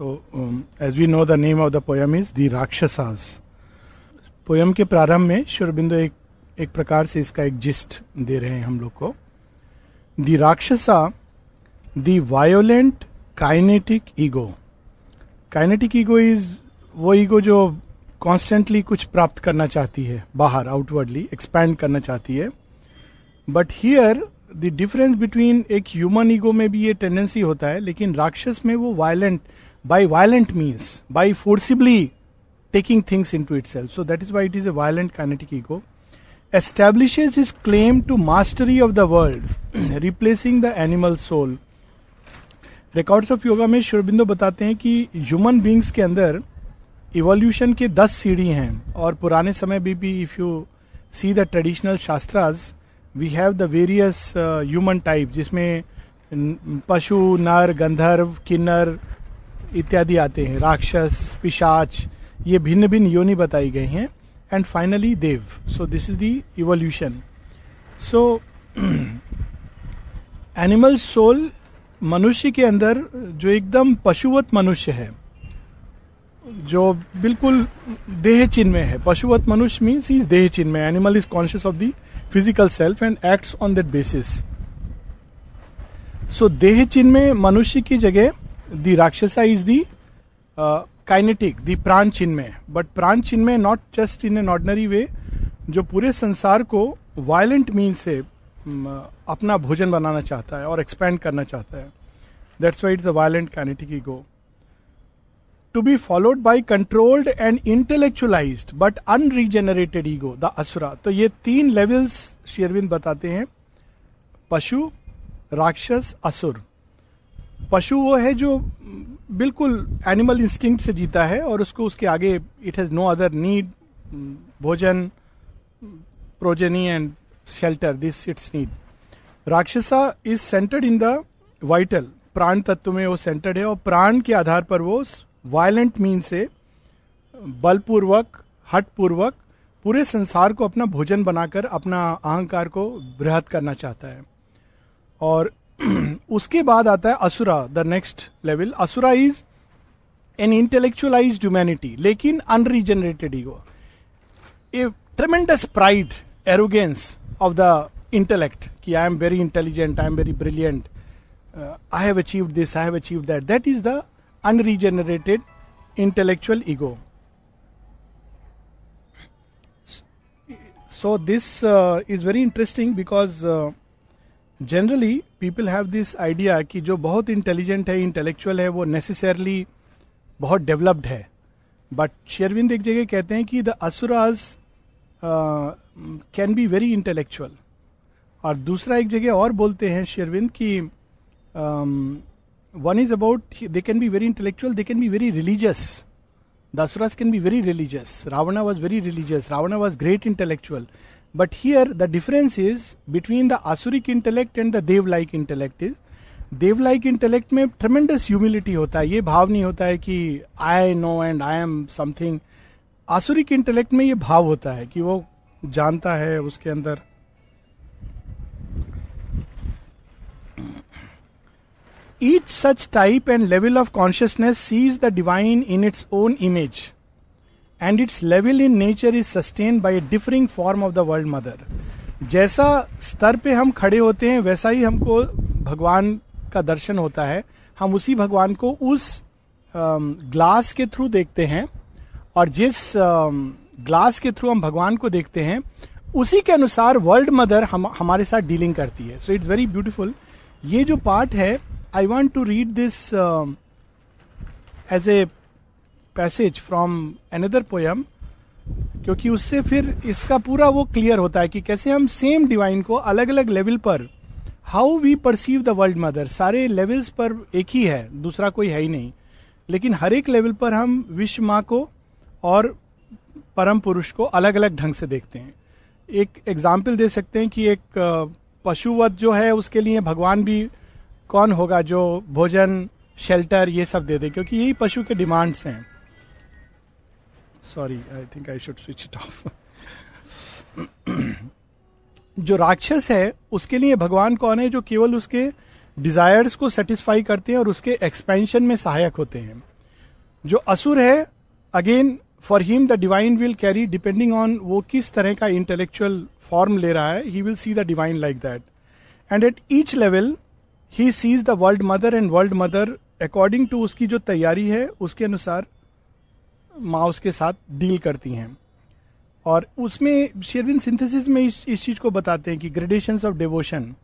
Um, as we know, the name of the poem is The Rakshasas. Poem के प्रारंभ में शुरबिंदु एक एक प्रकार से इसका एक जिस्ट दे रहे हैं हम लोग को। The Rakshasa the violent kinetic ego kinetic ego is वो ईगो जो कॉन्स्टेंटली कुछ प्राप्त करना चाहती है बाहर आउटवर्डली एक्सपैंड करना चाहती है। But here the difference between एक ह्यूमन ईगो में भी ये टेंडेंसी होता है लेकिन राक्षस में वो violent by violent means, by forcibly taking things into itself. So that is why it is a violent kinetic ego. Establishes his claim to mastery of the world, replacing the animal soul. Records of yoga में शुरबिंदो बताते हैं कि human beings के अंदर evolution के दस सीढ़ी हैं और पुराने समय में भी if you see the traditional shastras we have the various human type जिसमें पशु नर गंधर्व किन्नर इत्यादि आते हैं। राक्षस, पिशाच, ये भिन्न भिन्न योनि बताई गई हैं। And finally deva. So this is the evolution so animal soul मनुष्य के अंदर जो एकदम पशुवत मनुष्य है, जो बिल्कुल देह चिन्ह में है। पशुवत मनुष्य मीन्स इज़ देह चिन्ह में। Animal is conscious of the physical self and acts on that basis so देह चिन्ह में मनुष्य की जगह the rakshasa is the kinetic the प्राण चिन्ह में बट प्राण चिन्ह में not just in an ordinary way जो पूरे संसार को वायलेंट मीन से अपना भोजन बनाना चाहता है और एक्सपेंड करना चाहता है। That's why it's the violent kinetic ego to be followed by controlled and intellectualize but unregenerated ego the Asura तो ये तीन लेवल्स शेरविंद बताते हैं। पशु, राक्षस, असुर। पशु वो है जो बिल्कुल एनिमल इंस्टिंक्ट से जीता है और उसको उसके आगे it has no other need भोजन progeny and shelter this it's need Rakshasa is centred in the vital प्राण तत्व में वो सेंटर्ड है और प्राण के आधार पर वो वायलेंट मीन से बलपूर्वक हटपूर्वक पूरे संसार को अपना भोजन बनाकर, अपना अहंकार को बृहद करना चाहता है। और उसके बाद आता है Asura the next level Asura is an intellectualize humanity लेकिन unregenerated ego a tremendous pride arrogance of the intellect कि I am very intelligent I am very brilliant I have achieve this I have achieve that that is the unregenerated intellectual ego uh, is very interesting because uh, generally people have this idea कि जो बहुत intelligent है intellectual है, वो necessarily बहुत developed है। But शेरविंद एक जगह कहते हैं कि the asuras can be very intellectual और दूसरा एक जगह और बोलते हैं शेरविंद कि one is about they can be very intellectual they can be very religious the asuras can be very religious Ravana was very religious Ravana was great intellectual but here the difference is between the asuric intellect and the dev like intellect is dev like intellect में tremendous humility होता है। ये भाव नहीं होता है कि I know and I am something asuric intellect में ये भाव होता है कि वो जानता है उसके अंदर। Each such type and level of consciousness sees the divine in its own image and its level in nature is sustain by a differing form of the world mother जैसा स्तर पे हम खड़े होते हैं, वैसा ही हमको भगवान का दर्शन होता है। हम उसी भगवान को उस ग्लास के थ्रू देखते हैं और जिस ग्लास के थ्रू हम भगवान को देखते हैं, उसी के अनुसार वर्ल्ड मदर हम, हमारे साथ डीलिंग करती है। सो इट्स वेरी ब्यूटिफुल ये जो पार्ट है I want to read this as a passage from another poem क्योंकि उससे फिर इसका पूरा वो क्लियर होता है कि कैसे हम सेम डिवाइन को अलग अलग लेवल पर how we perceive the world mother सारे लेवल्स पर एक ही है, दूसरा कोई है ही नहीं। लेकिन हर एक लेवल पर हम विश्व माँ को और परम पुरुष को अलग अलग ढंग से देखते हैं। एक एग्ज़ाम्पल दे सकते हैं कि एक पशुवत जो है, उसके लिए भगवान भी कौन होगा जो भोजन शेल्टर ये सब दे दे, क्योंकि यही पशु के डिमांड्स हैं। Sorry I think I should switch it off जो राक्षस है, उसके लिए भगवान कौन है जो केवल उसके डिजायर्स को सेटिस्फाई करते हैं और उसके एक्सपेंशन में सहायक होते हैं? जो असुर है again for him the divine will carry depending on वो किस तरह का इंटेलेक्चुअल फॉर्म ले रहा है he will see the divine like that and at each level he sees the world mother and world mother according to उसकी जो तैयारी है, उसके अनुसार माँ उसके साथ डील करती हैं। और उसमें शेरविन सिंथेसिस में इस इस चीज़ को बताते हैं कि ग्रेडेशन ऑफ़ डिवोशन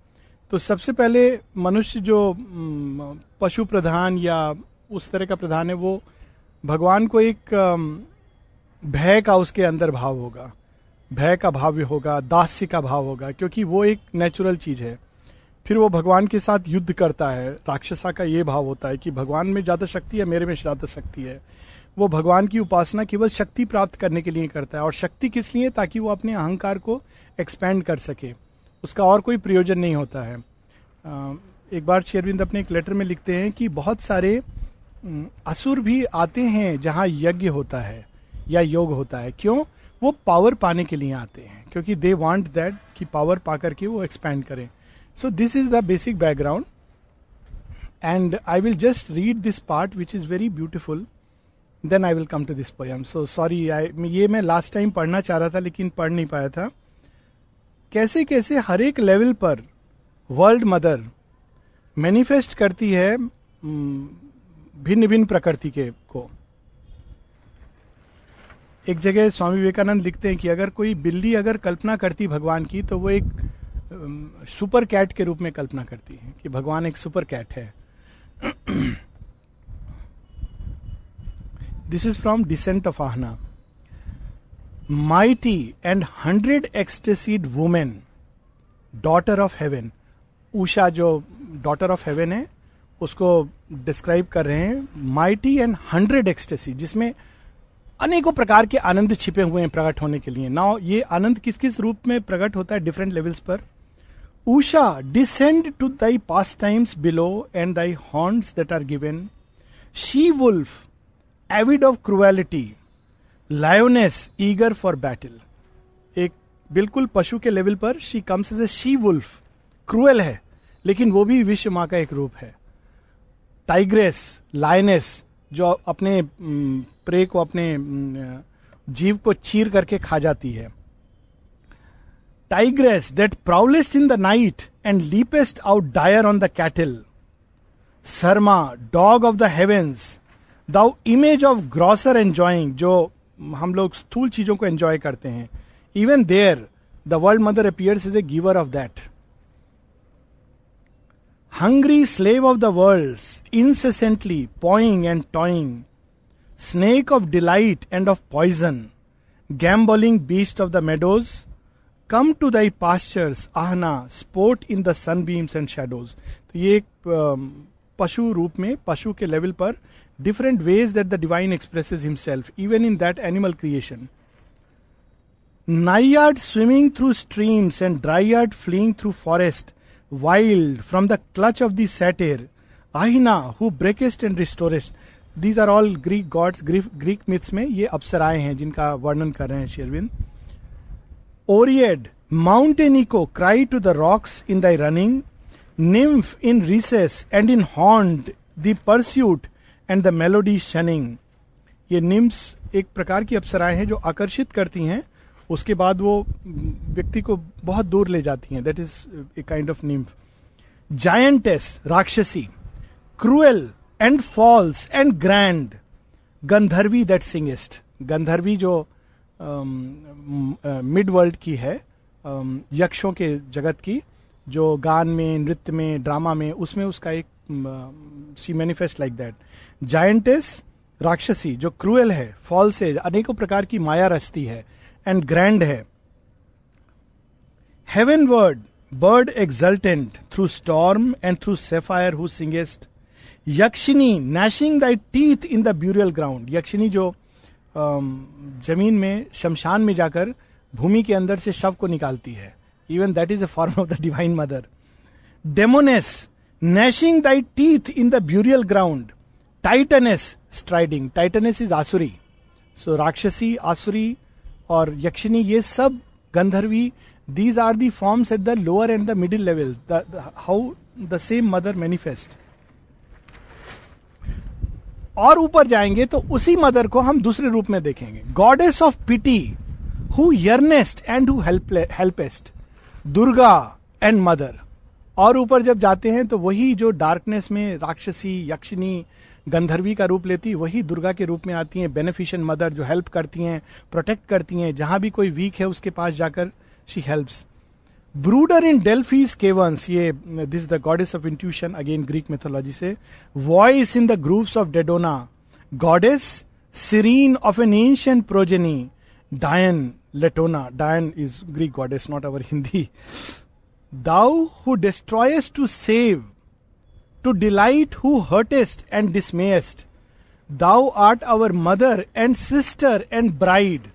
तो सबसे पहले मनुष्य जो पशु प्रधान या उस तरह का प्रधान है, वो भगवान को एक भय का उसके अंदर भाव होगा। भय का भाव भी होगा, दास्य का भाव होगा, क्योंकि वो एक नेचुरल चीज़ है। फिर वो भगवान के साथ युद्ध करता है। राक्षसा का ये भाव होता है कि भगवान में ज़्यादा शक्ति है, मेरे में ज़्यादा शक्ति है। वो भगवान की उपासना केवल शक्ति प्राप्त करने के लिए करता है और शक्ति किस लिए? ताकि वो अपने अहंकार को एक्सपेंड कर सके। उसका और कोई प्रयोजन नहीं होता है। एक बार शेरविंद अपने एक लेटर में लिखते हैं कि बहुत सारे असुर भी आते हैं जहाँ यज्ञ होता है या योग होता है। क्यों? वो पावर पाने के लिए आते हैं, क्योंकि दे वांट दैट कि पावर पा करके वो एक्सपेंड करें। So this is the basic background and I will just read this part which is very beautiful then I will come to this poem so sorry I ये मैं last time पढ़ना चाह रहा था, लेकिन पढ़ नहीं पाया था। कैसे कैसे हर एक लेवल पर वर्ल्ड मदर मैनिफेस्ट करती है भिन्न भिन्न प्रकृति के को? एक जगह स्वामी विवेकानंद लिखते हैं कि अगर कोई बिल्ली अगर कल्पना करती भगवान की तो वो एक सुपर कैट के रूप में कल्पना करती है कि भगवान एक सुपर कैट है। This is from descent of Ahana mighty and hundred ecstasied women daughter of heaven Usha जो डॉटर ऑफ़ हेवन है उसको डिस्क्राइब कर रहे हैं माइटी एंड हंड्रेड एक्सटेसी जिसमें अनेकों प्रकार के आनंद छिपे हुए हैं प्रकट होने के लिए नाउ ये आनंद किस किस रूप में प्रकट होता है डिफरेंट लेवल्स पर Usha descend to thy pastimes below and thy horns that are given she wolf avid of cruelty lioness eager for battle एक बिल्कुल पशु के लेवल पर she comes as a she wolf cruel है, लेकिन वो भी विश्व माँ का एक रूप है। टाइग्रेस लाइनेस जो अपने प्रे को अपने जीव को चीर करके खा जाती है। Tigress that prowlest in the night and leapest out dire on the cattle Sarama dog of the heavens the image of grosser enjoying जो हम लोग स्थूल चीज़ों को एंजॉय करते हैं even there the world mother appears is a giver of that hungry slave of the worlds, incessantly pawing and toying, snake of delight and of poison, gambolling beast of the meadows, come to thy pastures, ahna, sport in the sunbeams and shadows. तो ये एक पशु रूप में पशु के level पर different ways that the divine expresses himself, even in that animal creation. Naiad swimming through streams and dryad fleeing through forest, wild from the clutch of the satyr, Ahina, who breakest and restorest. These are all Greek gods Greek myths में ये अप्सराएं हैं जिनका वर्णन कर रहे हैं Sherwin Oread mountain echo cry to the rocks in thy running nymph in recess and in haunt the pursuit and the melody shunning ये nymphs एक प्रकार की अप्सराएँ हैं जो आकर्षित करती हैं उसके बाद वो व्यक्ति को बहुत दूर ले जाती हैं. That is a kind of nymph giantess Rakshasi cruel and false and grand Gandharvi that singest Gandharvi जो मिड um, वर्ल्ड uh, की है um, यक्षों के जगत की जो गान में नृत्य में ड्रामा में उसमें उसका एक सी manifest like that giantess Rakshasi जो क्रूएल है फॉल से अनेकों प्रकार की माया रचती है एंड ग्रैंड है। Heaven word bird exultant through storm and through sapphire who singest Yakshini gnashing thy teeth in the burial ground Yakshini जो ज़मीन में, शमशान में जाकर, भूमि के अंदर से शव को निकालती है। Even that is a form of the divine mother demoness gnashing thy teeth in the burial ground titaness striding titaness is Asuri so Rakshasi Asuri और यक्षिनी ये सब Gandharvi these are the forms at the lower and the middle level how the same mother manifest और ऊपर जाएँगे तो उसी mother को हम दूसरे रूप में देखेंगे. Goddess of pity who yearnest and who helpest Durga and mother और ऊपर जब जाते हैं तो वही जो डार्कनेस में राक्षसी यक्षिनी गंधर्वी का रूप लेती, वही दुर्गा के रूप में आती हैं बेनिफिशियन मदर जो हेल्प करती हैं प्रोटेक्ट करती हैं, जहाँ भी कोई वीक है उसके पास जाकर she helps ब्रूडर in Delphi's caverns ये this the goddess of intuition again Greek mythology से voice in the groves of Dodona goddess serene of an ancient progeny Diana Latona Diana is Greek goddess not our Hindi thou who destroys to save to delight who hurtest and dismayest thou art our mother and sister and bride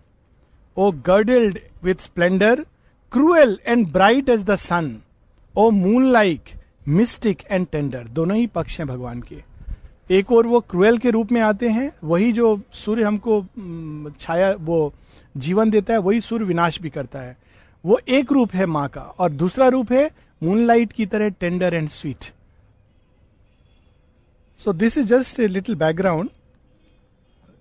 O girdled with splendour cruel and bright as the sun O moon like mystic and tender दोनों ही पक्ष हैं भगवान के। एक और वो cruel के रूप में आते हैं, वही जो सूर्य हमको छाया, वो जीवन देता है, वही सूर्य विनाश भी करता है। वो एक रूप है माँ का और दूसरा रूप है मूनलाइट की तरह tender and sweet so this is just a little background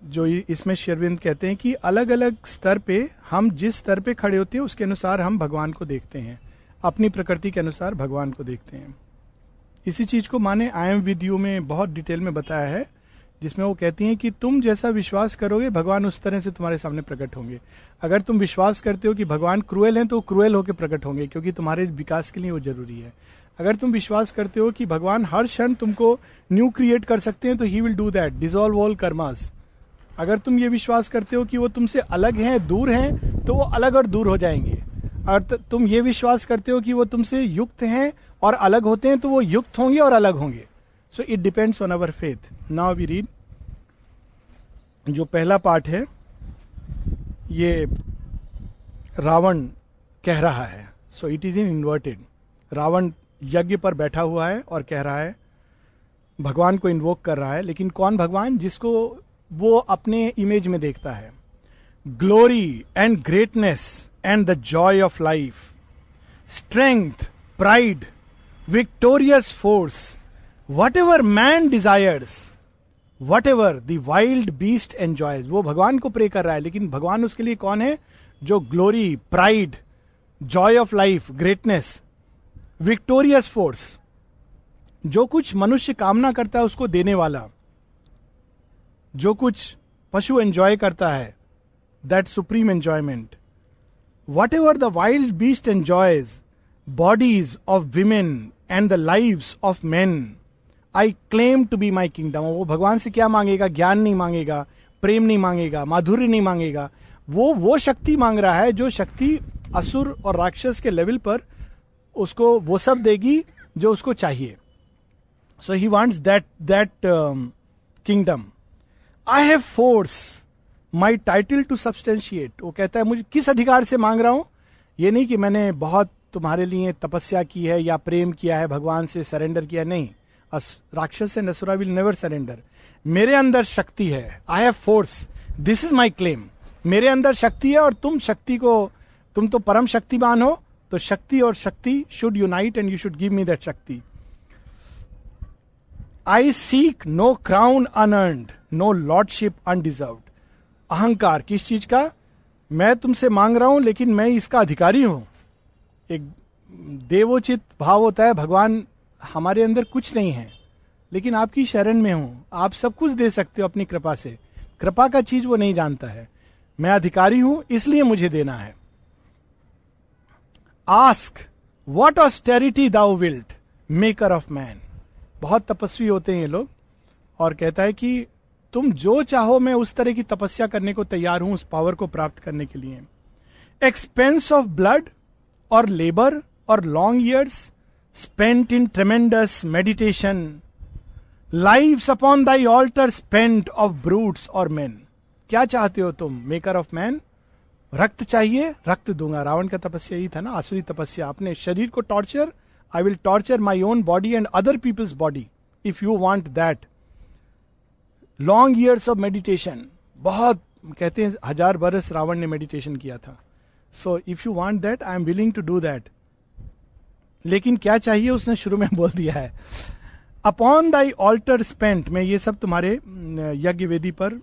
जो इसमें शेरविंद कहते हैं कि अलग अलग स्तर पे हम जिस स्तर पे खड़े होते हैं, उसके अनुसार हम भगवान को देखते हैं। अपनी प्रकृति के अनुसार भगवान को देखते हैं। इसी चीज़ को माने आई एम विद यू में बहुत डिटेल में बताया है। जिसमें वो कहती हैं कि तुम जैसा विश्वास करोगे, भगवान उस तरह से तुम्हारे सामने प्रकट होंगे। अगर तुम विश्वास करते हो कि भगवान क्रूएल हैं तो क्रूएल होकर प्रकट होंगे, क्योंकि तुम्हारे विकास के लिए वो ज़रूरी है। अगर तुम विश्वास करते हो कि भगवान हर क्षण तुमको न्यू क्रिएट कर सकते हैं तो he will do that dissolve all karmas अगर तुम ये विश्वास करते हो कि वो तुमसे अलग हैं, दूर हैं तो वो अलग और दूर हो जाएँगे। और तुम ये विश्वास करते हो कि वो तुमसे युक्त हैं और अलग होते हैं तो वो युक्त होंगे और अलग होंगे। So it depends on our faith now we read जो पहला पार्ट है, ये रावण कह रहा है। So it is in inverted Ravan यज्ञ पर बैठा हुआ है और कह रहा है, भगवान को इन्वोक कर रहा है, लेकिन कौन भगवान? जिसको वो अपने इमेज में देखता है। Glory and greatness and the joy of life strength pride victorious force whatever man desires whatever the wild beast enjoys वो भगवान को प्रे कर रहा है, लेकिन भगवान उसके लिए कौन है? जो glory pride joy of life greatness victorious force जो कुछ मनुष्य कामना करता है उसको देने वाला, जो कुछ पशु एंजॉय करता है that supreme enjoyment whatever the wild beast enjoys bodies of women and the live of man I claim to be my kingdom वो भगवान से क्या मांगेगा? ज्ञान नहीं मांगेगा, प्रेम नहीं मांगेगा, माधुर्य नहीं मांगेगा। वो वो शक्ति मांग रहा है जो शक्ति असुर और राक्षस के लेवल पर उसको, वो सब देगी जो उसको चाहिए। So he wants that that kingdom I have force my title to substantiate वो कहता है, मुझे किस अधिकार से मांग रहा हूँ? ये नहीं कि मैंने बहुत तुम्हारे लिए तपस्या की है या प्रेम किया है, भगवान से सरेंडर किया, नहीं। Rakshas and Asura will never surrender. मेरे अंदर शक्ति है। I have force this is my claim मेरे अंदर शक्ति है और तुम शक्ति को, तुम तो परम शक्तिमान हो तो शक्ति और shakti should unite and you should give me that shakti. I seek no crown unearned no lordship undeserve अहंकार किस चीज़ का? मैं तुमसे मांग रहा हूँ, लेकिन मैं इसका अधिकारी हूँ। एक देवोचित भाव होता है, भगवान हमारे अंदर कुछ नहीं है, लेकिन आपकी शरण में हूँ। आप सब कुछ दे सकते हो अपनी कृपा से। कृपा का चीज़ वो नहीं जानता है। मैं अधिकारी हूँ, इसलिए मुझे देना है। Ask what austerity thou wilt maker of man बहुत तपस्वी होते हैं ये लोग, और कहता है कि तुम जो चाहो, मैं उस तरह की तपस्या करने को तैयार हूँ, उस पावर को प्राप्त करने के लिए। एक्सपेंस ऑफ़ ब्लड और लेबर और long years spent in tremendous meditation live upon thy altar spent of brutes और मैन क्या चाहते हो तुम मेकर ऑफ़ मैन रक्त चाहिए? रक्त दूँगा। रावण का तपस्या ही था ना, आसुरी तपस्या। अपने शरीर को torture I will torture my own body and other people's body if you want that long years of meditation बहुत, कहते हैं, हज़ार बरस रावण ने मेडिटेशन किया था। So if you want that I am willing to do that लेकिन क्या चाहिए उसने शुरू में बोल दिया है। अपॉन दाई ऑल्टर स्पेंट मैं ये सब तुम्हारे यज्ञ वेदी पर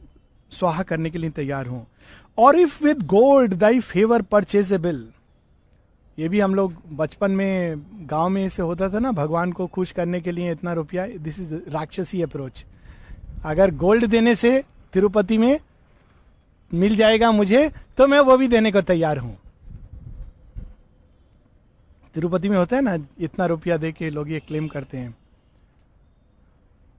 स्वाहा करने के लिए तैयार हूँ। और if with gold thy favour purchasable ये भी हम लोग बचपन में, गाँव में ऐसे होता था ना, भगवान को खुश करने के लिए इतना रुपया दिस इज़ राक्षसी अप्रोच अगर गोल्ड देने से तिरुपति में मिल जाएगा मुझे तो मैं वो भी देने को तैयार हूँ। तिरुपति में होता है ना, इतना रुपया दे के लोग ये क्लेम करते हैं।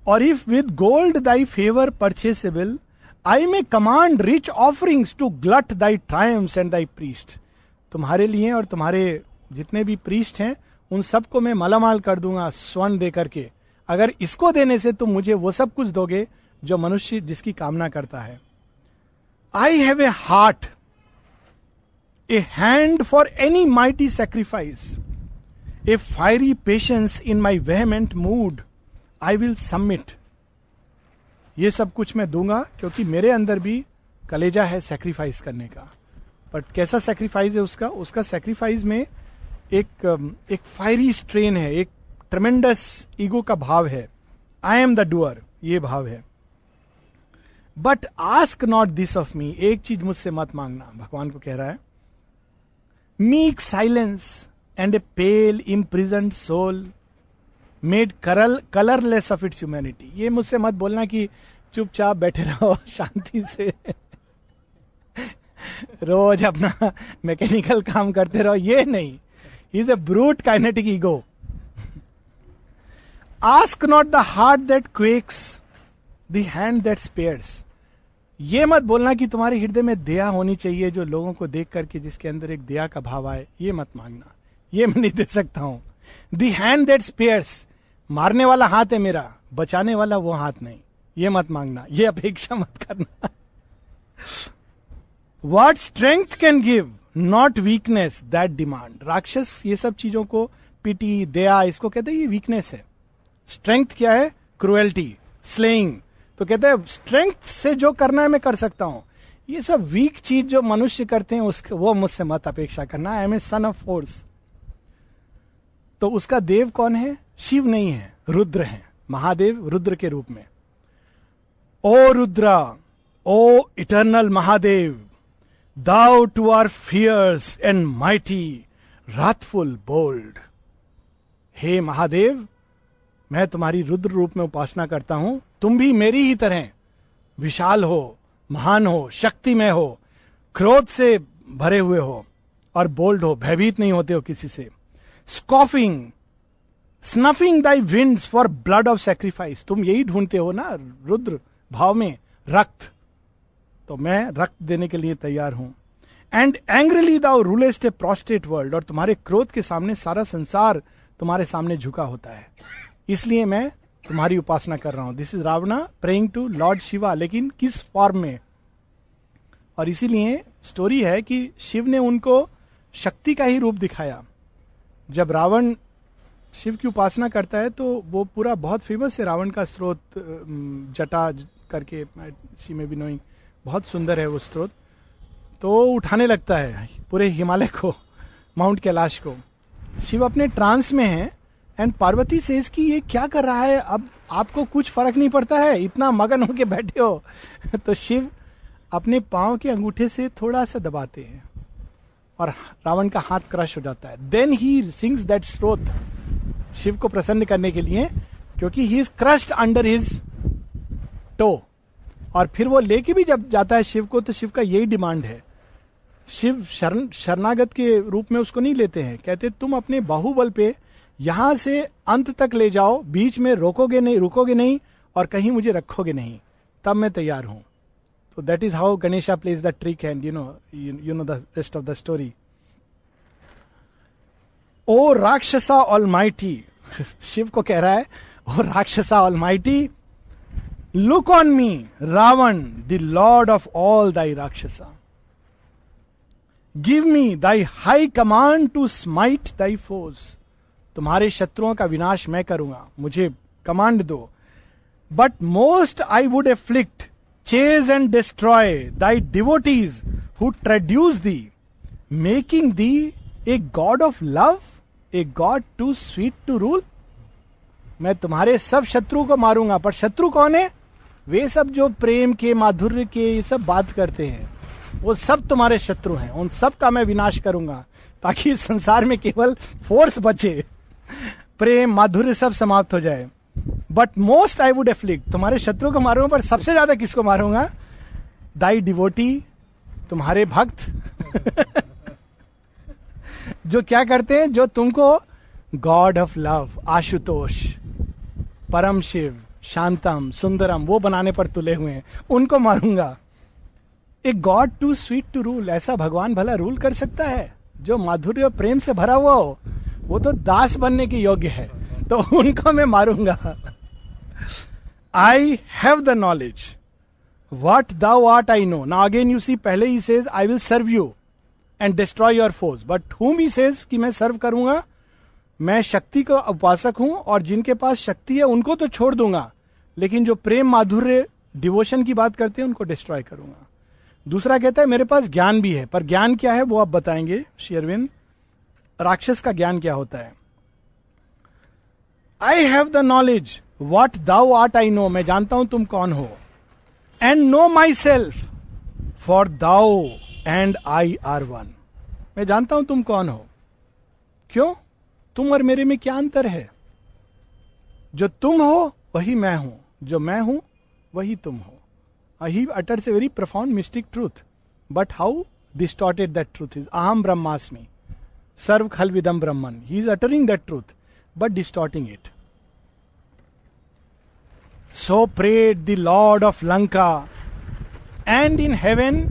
और if with gold thy favour purchasable I may command rich offerings to glut thy shrines and thy priest तुम्हारे लिए और तुम्हारे जितने भी प्रीस्ट हैं, उन सबको मैं मालामाल कर दूँगा, स्वर्ण दे करके। अगर इसको देने से तुम मुझे वो सब कुछ दोगे, जो मनुष्य जिसकी कामना करता है। I have a heart a hand for any mighty sacrifice a fiery patience in my vehement mood I will submit ये सब कुछ मैं दूँगा क्योंकि मेरे अंदर भी कलेजा है सेक्रीफाइस करने का। बट कैसा सेक्रीफाइस है उसका? उसका सेक्रीफाइस में एक एक फायरी स्ट्रेन है, एक ट्रमेंडस ईगो का भाव है। आई एम द डुअर ये भाव है। But ask not this of me एक चीज़ मुझसे मत मांगना, भगवान को कह रहा है। Meek silence and a pale imprisoned soul made curl colourless of its humanity ये मुझसे मत बोलना कि चुपचाप बैठे रहो, शांति से। रोज अपना मैकेनिकल काम करते रहो। ये नहीं। Is a brute kinetic ego ask not the heart that quakes the hand that spares ये मत बोलना कि तुम्हारे हृदय में दया होनी चाहिए जो लोगों को देख करके जिसके अंदर एक दया का भाव आए। ये मत मांगना। ये मैं नहीं दे सकता हूँ। दी हैंड दैट स्पेयर्स मारने वाला हाथ है मेरा, बचाने वाला वो हाथ नहीं। ये मत मांगना। ये अपेक्षा मत करना। What strength can give not weakness that demand rakshas, ये सब चीज़ों को, पिटी, दया, इसको कहते हैं, ये वीकनेस है। स्ट्रेंथ क्या है? क्रुएल्टी स्लेइंग तो कहते हैं, स्ट्रेंथ से जो करना है मैं कर सकता हूँ। ये सब वीक चीज़ जो मनुष्य करते हैं, उसके, वो मुझसे मत अपेक्षा करना। I am a son of force तो उसका देव कौन है? शिव नहीं है, रुद्र है। महादेव रुद्र के रूप में। O Rudra, O eternal Mahadev thou too are fierce and mighty wrathful bold हे महादेव, मैं तुम्हारी रुद्र रूप में उपासना करता हूँ। तुम भी मेरी ही तरह विशाल हो, महान हो शक्ति में हो, क्रोध से भरे हुए हो और बोल्ड हो, भयभीत नहीं होते हो किसी से। Scoffing snuffing thy winds for blood of sacrifice तुम यही ढूंढते हो ना, रुद्र, भाव में, रक्त। तो मैं रक्त देने के लिए तैयार हूँ। And angrily thou rulest a prostrate world और तुम्हारे क्रोध के सामने सारा संसार तुम्हारे सामने झुका होता है। इसलिए मैं तुम्हारी उपासना कर रहा हूँ। This is Ravana praying to lord Shiva लेकिन किस फॉर्म में? और इसीलिए स्टोरी है कि शिव ने उनको शक्ति का ही रूप दिखाया। जब रावण शिव की उपासना करता है तो वो पूरा बहुत फ़ेमस है। रावण का स्रोत जटा करके शी में भी बहुत सुंदर है वो स्रोत। तो उठाने लगता है पूरे हिमालय को माउंट कैलाश को। शिव अपने ट्रांस में है एंड पार्वती सेज कि ये क्या कर रहा है? अब आपको कुछ फ़र्क नहीं पड़ता है। इतना मगन होके बैठे हो। तो शिव अपने पाँव के अंगूठे से थोड़ा सा दबाते हैं। और रावण का हाथ क्रश हो जाता है। देन ही सिंग्स दैट स्रोत शिव को प्रसन्न करने के लिए, क्योंकि he is crushed under his toe और फिर वो लेके भी जब जाता है शिव को तो शिव का यही डिमांड है। शिव शरण, शरणागत के रूप में उसको नहीं लेते हैं। कहते तुम अपने बाहुबल पे यहाँ से अंत तक ले जाओ, बीच में रोकोगे नहीं, रुकोगे नहीं, और कहीं मुझे रखोगे नहीं। तब मैं तैयार हूँ। तो that is how Ganesha plays the trick and you know you know the rest of the story O rakshasa all Shiva को कह रहा है O rakshasa all look on me Ravana the lord of all thy rakshasa give me thy high command to smite thy force तुम्हारे शत्रुओं का विनाश मैं करूँगा। मुझे कमांड दो। But most I would afflict chase and destroy thy devotees who traduce thee making thee a god of love a god too sweet to rule मैं तुम्हारे सब शत्रु को मारूँगा, पर शत्रु कौन है? वे सब जो प्रेम के, माधुर्य के, ये सब बात करते हैं। वो सब तुम्हारे शत्रु हैं। उन सब का मैं विनाश करूँगा, ताकि संसार में केवल फोर्स बचे। प्रेम, माधुर्य सब समाप्त हो जाए। But most I would afflict तुम्हारे शत्रु को मारूँगा, पर सबसे ज़्यादा किसको मारूँगा? दाई डिवोटी तुम्हारे भक्त। जो क्या करते हैं? जो तुमको गॉड ऑफ़ लव आशुतोष, परम शिव, शांतम, सुंदरम, वो बनाने पर तुले हुए हैं। उनको मारूँगा। एक god too sweet to rule ऐसा भगवान भला रूल कर सकता है, जो माधुर्य प्रेम से भरा हुआ हो। वो तो दास बनने के योग्य है तो उनको मैं मारूँगा। I have the knowledge what thou art I know ना अगेन यू सी पहले ही says I will serve you and destroy your force but whom he says कि मैं सर्व करूँगा? मैं शक्ति का उपासक हूँ और जिनके पास शक्ति है, उनको तो छोड़ दूँगा। लेकिन जो प्रेम, माधुर्य डिवोशन की बात करते हैं, उनको डिस्ट्रॉय करूँगा। दूसरा कहता है, मेरे पास ज्ञान भी है। पर ज्ञान क्या है, वो आप बताएँगे शेयरविंद राक्षस का ज्ञान क्या होता है? I have the knowledge what thou art I know मैं जानता हूँ तुम कौन हो। And know myself for thou and I are one मैं जानता हूँ तुम कौन हो। क्यों? तुम और मेरे में क्या अंतर है? जो तुम हो, वही मैं हूँ। जो मैं हूँ, वही तुम हो। He utters a very profound mystic truth but how distorted that truth is अहम ब्रह्मास्मि। सर्व खल विदम ब्रह्मन he is uttering that truth but distorting it so prayed the lord of Lanka and in heaven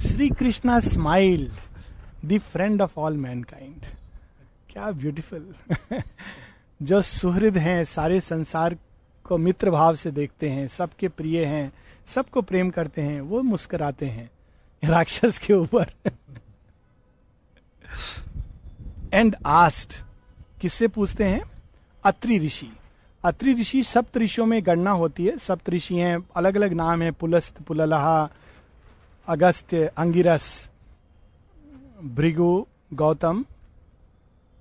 Shri Krishna smile the friend of all mankind क्या beautiful जो सुहृद हैं सारे संसार को मित्र भाव से देखते हैं सबके प्रिय हैं सबको प्रेम करते हैं वो मुस्कराते हैं राक्षस के ऊपर एंड आस्ट किससे पूछते हैं? अत्रि ऋषि। अत्रि ऋषि सप्त ऋषियों में गणना होती है। सप्त ऋषि हैं अलग अलग नाम है, पुलस्त, पुललहा अगस्त्य अंगिरस, भृगु, गौतम।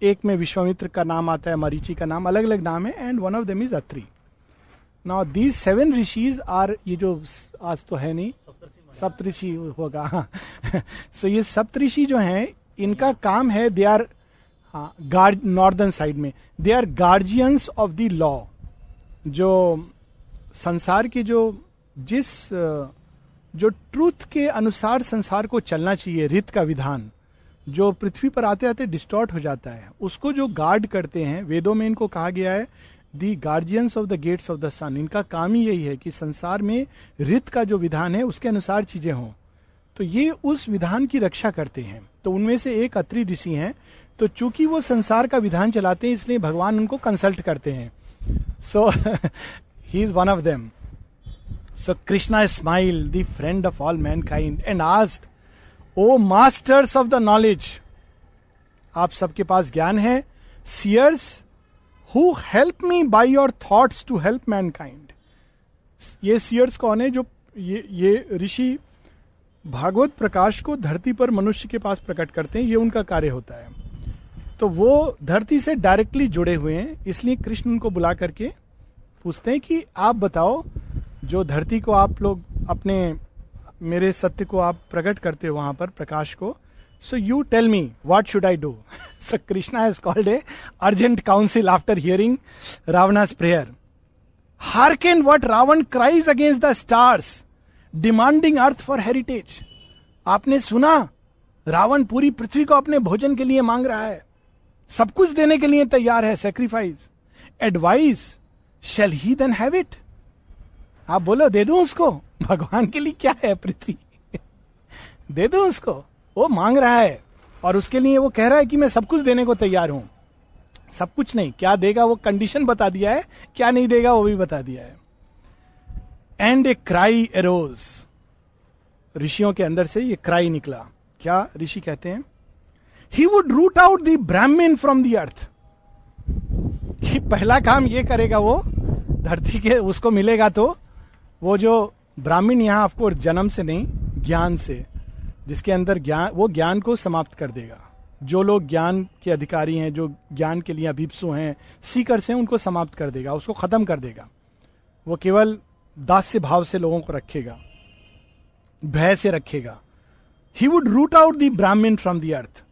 एक में विश्वामित्र का नाम आता है, मरीचि का नाम अलग अलग नाम है and one of them is Atri. Now these seven rishis are ये जो आज तो है नहीं सप्तऋषि होगा सो so, ये सप्तऋषि जो हैं, इनका काम है they are guard northern side में. They are guardians of the law जो संसार के जो, जिस, जो ट्रूथ के अनुसार संसार को चलना चाहिए, रित का विधान, जो पृथ्वी पर आते आते डिस्टॉर्ट हो जाता है, उसको जो गार्ड करते हैं, वेदों में इनको कहा गया है the guardians of the gates of the sun इनका काम ही यही है कि संसार में रित का जो विधान है, उसके अनुसार चीज़ें हों। तो ये उस विधान की रक्षा करते हैं। तो उनमें से एक अत्रि ऋषि हैं तो चूँकि वो संसार का विधान चलाते हैं, इसलिए भगवान उनको कंसल्ट करते हैं। So he is one of them so Krishna smile the friend of all mankind and asked O masters of the knowledge आप सबके पास ज्ञान है? Seers who help me by your thoughts to help mankind ये seers कौन है जो ये ये ऋषि भागवत प्रकाश को धरती पर मनुष्य के पास प्रकट करते हैं? ये उनका कार्य होता है। तो वो धरती से डायरेक्टली जुड़े हुए हैं, इसलिए कृष्ण उनको बुला करके पूछते हैं कि आप बताओ, जो धरती को आप लोग अपने, मेरे सत्य को आप प्रकट करते हो वहाँ पर, प्रकाश को so you tell me what should I do so Krishna is called a urgent council after hearing Ravana prayer hark can what Ravana cries against the stars demanding earth for heritage आपने सुना, रावण पूरी पृथ्वी को अपने भोजन के लिए मांग रहा है। सब कुछ देने के लिए तैयार है sacrifice advise shall he then have it आप बोलो, दे दू उसको? भगवान के लिए क्या है पृथ्वी? दे दू उसको? वो मांग रहा है, और उसके लिए वो कह रहा है कि मैं सब कुछ देने को तैयार हूँ। सब कुछ नहीं, क्या देगा वो कंडीशन बता दिया है, क्या नहीं देगा वो भी बता दिया है। एंड ए क्राई एरोज ऋषियों के अंदर से ये क्राई निकला। क्या ऋषि कहते हैं? He would root out the Brahmin from the earth कि पहला काम ये करेगा वो, धरती के उसको मिलेगा तो वो जो ब्राह्मीण यहाँ ऑफकोर्स जन्म से नहीं, ज्ञान से, जिसके अंदर ज्ञान, वो ज्ञान को समाप्त कर देगा। जो लोग ज्ञान के अधिकारी हैं, जो ज्ञान के लिए अभिप्सु हैं, सीकर्स हैं, उनको समाप्त कर देगा, उसको खत्म कर देगा। वो केवल दास्य भाव से लोगों को रखेगा, भय से रखेगा। He would root out the Brahmin from the earth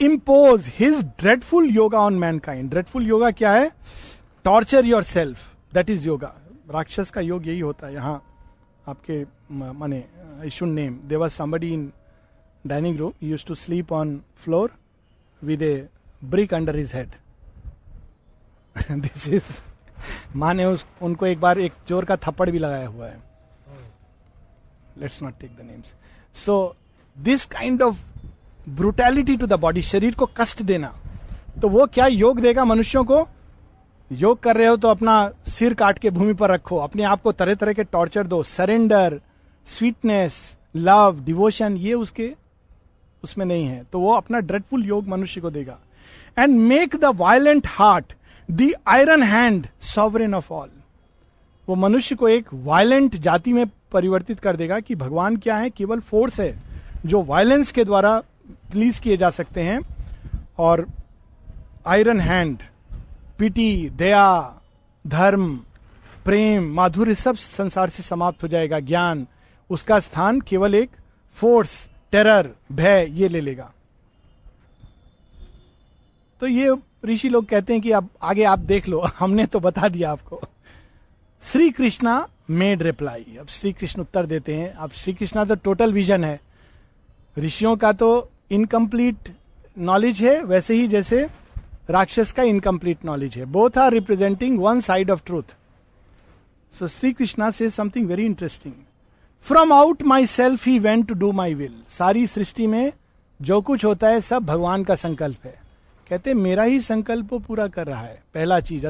impose his dreadful yoga on mankind dreadful yoga क्या है? Torture yourself that is yoga राक्षस का योग यही होता है यहाँ आपके माने I should name there was somebody in dining room use to sleep on floor with a brick under his head this is माँ ने उस उनको एक बार एक चोर का थप्पड़ भी लगाया हुआ है। Let's not take the names so this kind of brutality to the body शरीर को कष्ट देना। तो वो क्या योग देगा मनुष्यों को? योग कर रहे हो तो अपना सिर काट के भूमि पर रखो, अपने आप को तरह तरह के टॉर्चर दो सरेंडर स्वीटनेस लव डिवोशन ये उसके उसमें नहीं है। तो वो अपना ड्रेडफुल योग मनुष्य को देगा। And make the violent heart the iron hand sovereign of all वो मनुष्य को एक वायलेंट जाति में परिवर्तित कर देगा कि भगवान क्या है, केवल फोर्स है, जो वायलेंस के द्वारा प्लीज़ किए जा सकते हैं। और आयरन हैंड पिटी दया धर्म प्रेम माधुर्य सब संसार से समाप्त हो जाएगा ज्ञान। उसका स्थान केवल एक फोर्स टेरर भय, ये ले लेगा। तो ये ऋषि लोग कहते हैं कि अब आगे आप देख लो, हमने तो बता दिया आपको। श्री कृष्णा मेड रिप्लाई अब श्री कृष्ण उत्तर देते हैं। अब श्री कृष्णा तो टोटल विजन है। ऋषियों का तो इनकम्प्लीट नॉलेज है, वैसे ही जैसे राक्षस का इनकम्प्लीट नॉलेज है। Both are representing one side of truth so Shri Krishna से something very interesting from out myself he went to do my will सारी सृष्टि में जो कुछ होता है, सब भगवान का संकल्प है। कहते मेरा ही संकल्प वो पूरा कर रहा है। पहला चीज़,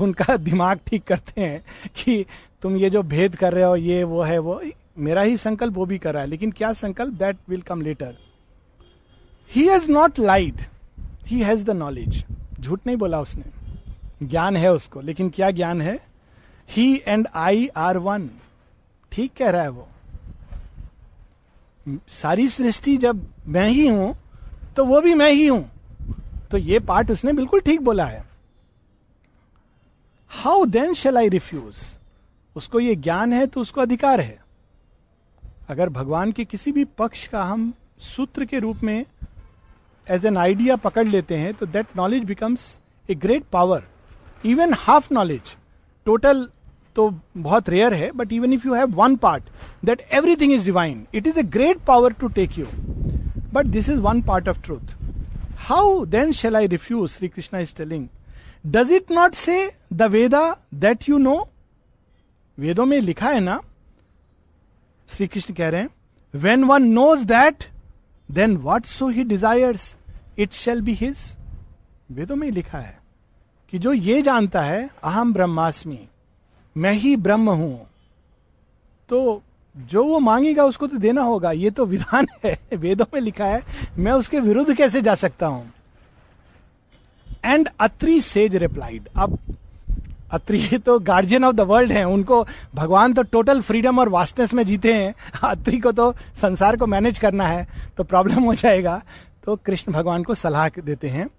उनका दिमाग ठीक करते हैं कि तुम ये जो भेद कर रहे हो, ये वो है, वो मेरा ही संकल्प वो भी कर रहा है। लेकिन क्या संकल्प? That will come later he has not lied he has the knowledge झूठ नहीं बोला उसने। ज्ञान है उसको। लेकिन क्या ज्ञान है? He and I are one ठीक कह रहा है वो। सारी सृष्टि जब मैं ही हूँ तो वो भी मैं ही हूँ। तो ये पार्ट उसने बिल्कुल ठीक बोला है। How then shall I refuse उसको ये ज्ञान है तो उसको अधिकार है। अगर भगवान के किसी भी पक्ष का हम सूत्र के रूप में एज एन आइडिया पकड़ लेते हैं तो that knowledge becomes a great power even half knowledge total तो बहुत रेयर है but even if you have one part that everything is divine it is a great power to take you but this is one part of truth how then shall I refuse Shri Krishna is telling does it not say the Veda that you know वेदों में लिखा है ना श्री कृष्ण कह रहे हैं when one knows that then what so he desires it shall be his वेदों में लिखा है कि जो ये जानता है, अहम ब्रह्मास्मि, मैं ही ब्रह्म हूँ। तो जो वो मांगेगा, उसको तो देना होगा। ये तो विधान है। वेदों में लिखा है, मैं उसके विरुद्ध कैसे जा सकता हूँ? एंड अत्री सेज रिप्लाइड अब अत्री तो गार्जियन ऑफ़ द वर्ल्ड है। उनको भगवान तो टोटल फ्रीडम और वास्टनेस में जीते हैं। अत्री को तो संसार को मैनेज करना है तो प्रॉब्लम हो जाएगा। तो कृष्ण भगवान को सलाह देते हैं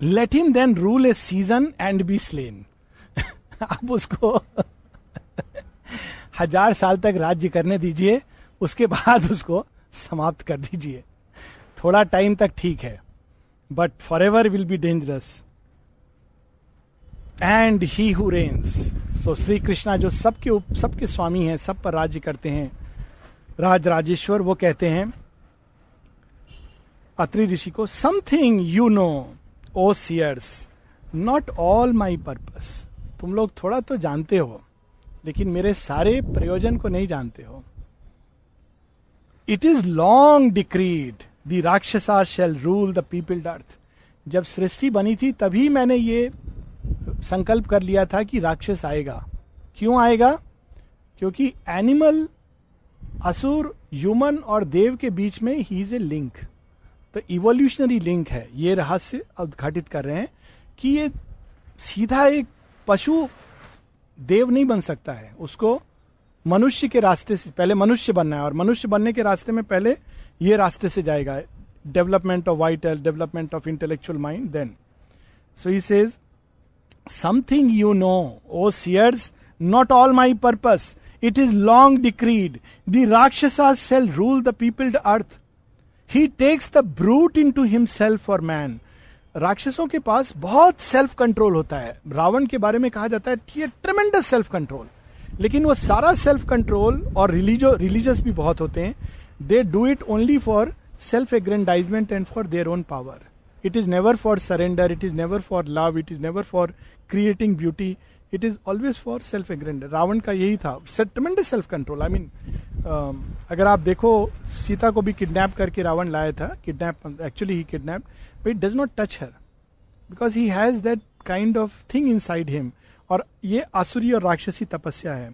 let him then rule a season and be slain आप उसको हज़ार साल तक राज्य करने दीजिए, उसके बाद उसको समाप्त कर दीजिए। थोड़ा टाइम तक ठीक है but forever will be dangerous and he who reigns so Shri Krishna जो सबके सबके स्वामी हैं, सब पर राज्य करते हैं, राज राजेश्वर, वो कहते हैं अत्रि ऋषि को something you know O seers not all my purpose तुम लोग थोड़ा तो जानते हो, लेकिन मेरे सारे प्रयोजन को नहीं जानते हो। It is long decreed the rakshasa shall rule the peopled earth जब सृष्टि बनी थी, तभी मैंने ये संकल्प कर लिया था कि राक्षस आएगा। क्यों आएगा? क्योंकि एनिमल असुर ह्यूमन और देव के बीच में ही इज़ ए लिंक तो इवोल्यूशनरी लिंक है। ये रहस्य उद्घाटित कर रहे हैं कि ये सीधा एक पशु देव नहीं बन सकता है। उसको मनुष्य के रास्ते से, पहले मनुष्य बनना है और मनुष्य बनने के रास्ते में पहले ये रास्ते से जाएगा। Development of vital development of intellectual mind then so he says something you know O seers not all my purpose it is long decreed the rakshasa shall rule the peopled earth earth. He takes the brute into himself for man राक्षसों के पास बहुत self control होता है। रावण के बारे में कहा जाता है ट्रमेंडस सेल्फ कंट्रोल लेकिन वो सारा सेल्फ कंट्रोल और रिलीजो रिलीजियस भी बहुत होते हैं। They do it only for self aggrandisement and for their own power it is never for surrender it is never for love it is never for creating beauty it is always for self aggrand Ravana का यही था tremendous self control I mean अगर आप देखो सीता को भी kidnap करके रावण लाया था kidnap actually he kidnap but does not touch her because he has that kind of thing inside him और ये आसुरी और राक्षसी तपस्या है